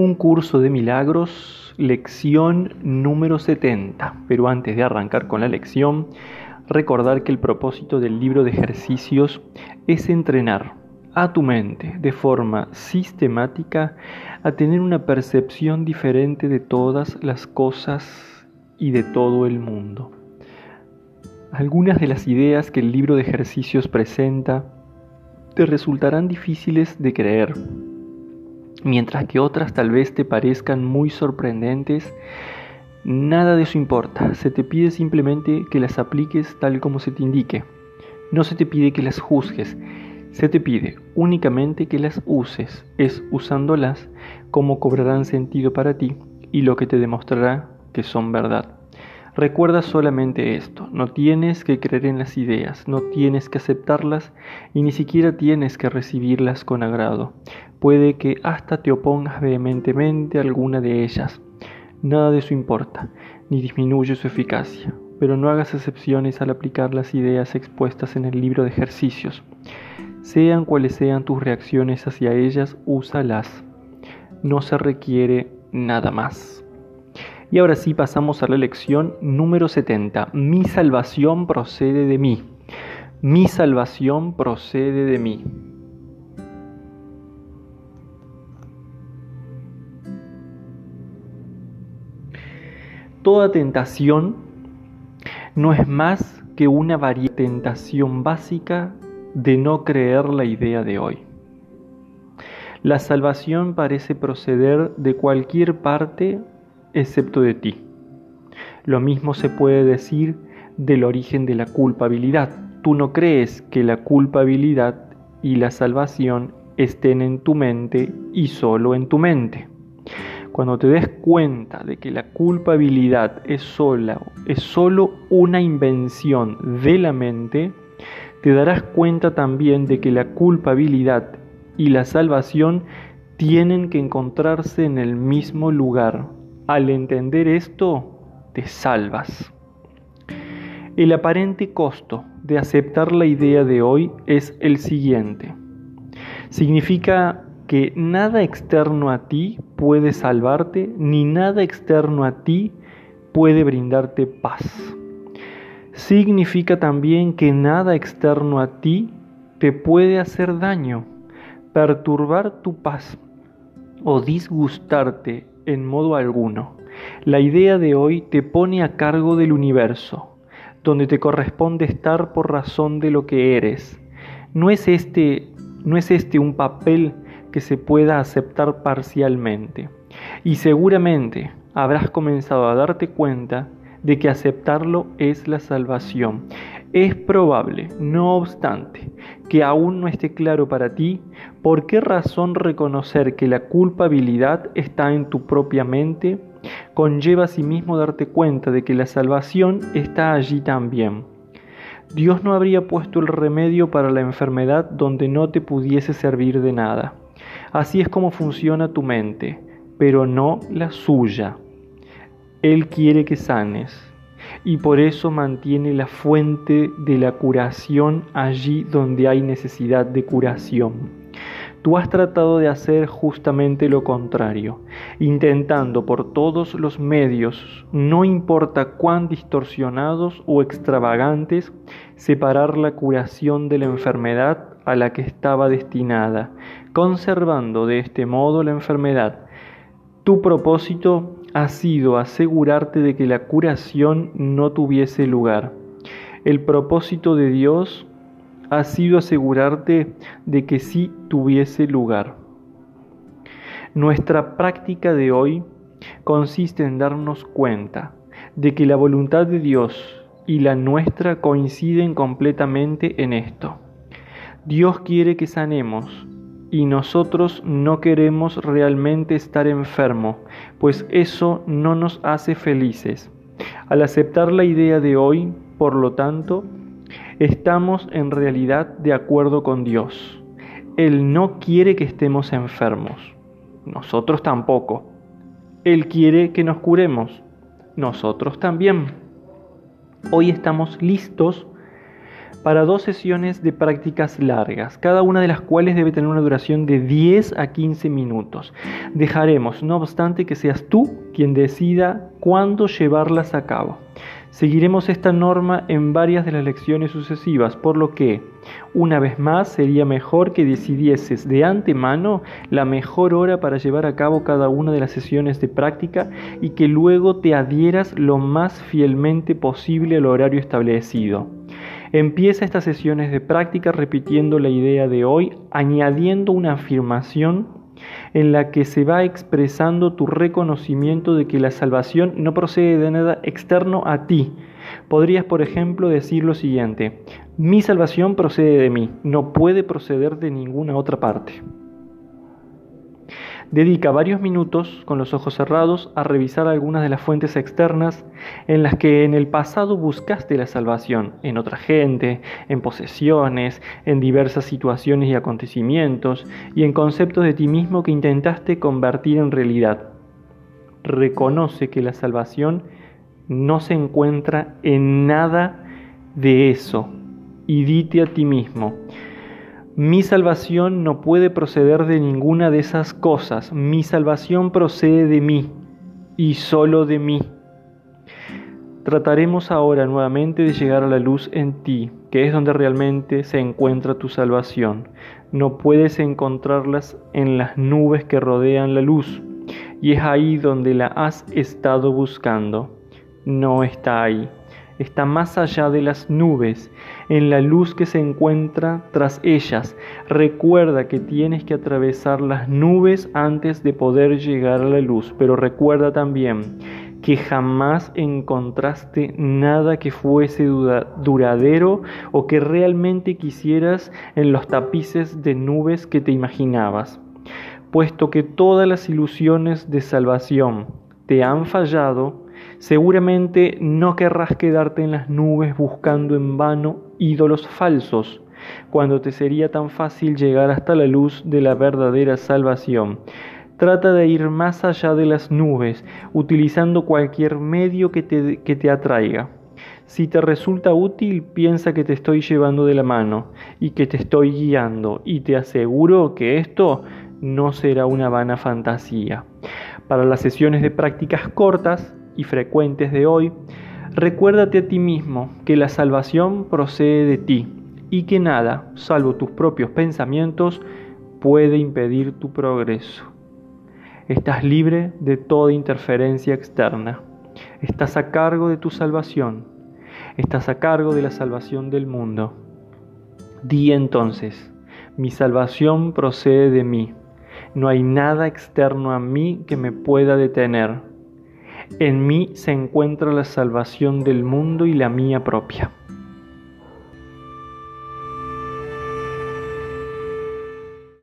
Un curso de milagros, lección número 70. Pero antes de arrancar con la lección, recordar que el propósito del libro de ejercicios es entrenar a tu mente de forma sistemática a tener una percepción diferente de todas las cosas y de todo el mundo. Algunas de las ideas que el libro de ejercicios presenta te resultarán difíciles de creer mientras que otras tal vez te parezcan muy sorprendentes, nada de eso importa. Se te pide simplemente que las apliques tal como se te indique. No se te pide que las juzgues. Se te pide únicamente que las uses. Es usándolas como cobrarán sentido para ti y lo que te demostrará que son verdad. Recuerda solamente esto, no tienes que creer en las ideas, no tienes que aceptarlas y ni siquiera tienes que recibirlas con agrado. Puede que hasta te opongas vehementemente a alguna de ellas. Nada de eso importa, ni disminuye su eficacia, pero no hagas excepciones al aplicar las ideas expuestas en el libro de ejercicios. Sean cuales sean tus reacciones hacia ellas, úsalas. No se requiere nada más. Y ahora sí pasamos a la lección número 70. Mi salvación procede de mí. Mi salvación procede de mí. Toda tentación no es más que una tentación básica de no creer la idea de hoy. La salvación parece proceder de cualquier parte excepto de ti. Lo mismo se puede decir del origen de la culpabilidad. Tú no crees que la culpabilidad y la salvación estén en tu mente y solo en tu mente. Cuando te des cuenta de que la culpabilidad es, sola, es solo una invención de la mente, te darás cuenta también de que la culpabilidad y la salvación tienen que encontrarse en el mismo lugar. Al entender esto, te salvas. El aparente costo de aceptar la idea de hoy es el siguiente. Significa que nada externo a ti puede salvarte, ni nada externo a ti puede brindarte paz. Significa también que nada externo a ti te puede hacer daño, perturbar tu paz o disgustarte en modo alguno. La idea de hoy te pone a cargo del universo, donde te corresponde estar por razón de lo que eres. No es este, no es este un papel que se pueda aceptar parcialmente. Y seguramente habrás comenzado a darte cuenta de que aceptarlo es la salvación. Es probable, no obstante, que aún no esté claro para ti por qué razón reconocer que la culpabilidad está en tu propia mente conlleva asimismo darte cuenta de que la salvación está allí también. Dios no habría puesto el remedio para la enfermedad donde no te pudiese servir de nada. Así es como funciona tu mente, pero no la suya. Él quiere que sanes y por eso mantiene la fuente de la curación allí donde hay necesidad de curación. Tú has tratado de hacer justamente lo contrario, intentando por todos los medios, no importa cuán distorsionados o extravagantes, separar la curación de la enfermedad a la que estaba destinada, conservando de este modo la enfermedad. Tu propósito ha sido asegurarte de que la curación no tuviese lugar. El propósito de Dios ha sido asegurarte de que sí tuviese lugar. Nuestra práctica de hoy consiste en darnos cuenta de que la voluntad de Dios y la nuestra coinciden completamente en esto. Dios quiere que sanemos y nosotros no queremos realmente estar enfermos, pues eso no nos hace felices. Al aceptar la idea de hoy, por lo tanto, estamos en realidad de acuerdo con Dios. Él no quiere que estemos enfermos, nosotros tampoco. Él quiere que nos curemos, nosotros también. Hoy estamos listos para dos sesiones de prácticas largas, cada una de las cuales debe tener una duración de 10 a 15 minutos. Dejaremos, no obstante, que seas tú quien decida cuándo llevarlas a cabo. Seguiremos esta norma en varias de las lecciones sucesivas, por lo que, una vez más, sería mejor que decidieses de antemano la mejor hora para llevar a cabo cada una de las sesiones de práctica y que luego te adhieras lo más fielmente posible al horario establecido. Empieza estas sesiones de práctica repitiendo la idea de hoy, añadiendo una afirmación en la que se va expresando tu reconocimiento de que la salvación no procede de nada externo a ti. Podrías, por ejemplo, decir lo siguiente, mi salvación procede de mí, no puede proceder de ninguna otra parte. Dedica varios minutos con los ojos cerrados a revisar algunas de las fuentes externas en las que en el pasado buscaste la salvación, en otra gente, en posesiones, en diversas situaciones y acontecimientos, y en conceptos de ti mismo que intentaste convertir en realidad. Reconoce que la salvación no se encuentra en nada de eso, y dite a ti mismo, mi salvación no puede proceder de ninguna de esas cosas. Mi salvación procede de mí y solo de mí. Trataremos ahora nuevamente de llegar a la luz en ti, que es donde realmente se encuentra tu salvación. No puedes encontrarlas en las nubes que rodean la luz, y es ahí donde la has estado buscando. No está ahí está más allá de las nubes, en la luz que se encuentra tras ellas. Recuerda que tienes que atravesar las nubes antes de poder llegar a la luz, pero recuerda también que jamás encontraste nada que fuese duradero o que realmente quisieras en los tapices de nubes que te imaginabas, puesto que todas las ilusiones de salvación te han fallado, Seguramente no querrás quedarte en las nubes buscando en vano ídolos falsos, cuando te sería tan fácil llegar hasta la luz de la verdadera salvación. Trata de ir más allá de las nubes, utilizando cualquier medio que te, que te atraiga. Si te resulta útil, piensa que te estoy llevando de la mano y que te estoy guiando, y te aseguro que esto no será una vana fantasía. Para las sesiones de prácticas cortas, y frecuentes de hoy, recuérdate a ti mismo que la salvación procede de ti y que nada, salvo tus propios pensamientos, puede impedir tu progreso. Estás libre de toda interferencia externa. Estás a cargo de tu salvación. Estás a cargo de la salvación del mundo. Di entonces, mi salvación procede de mí. No hay nada externo a mí que me pueda detener en mí se encuentra la salvación del mundo y la mía propia.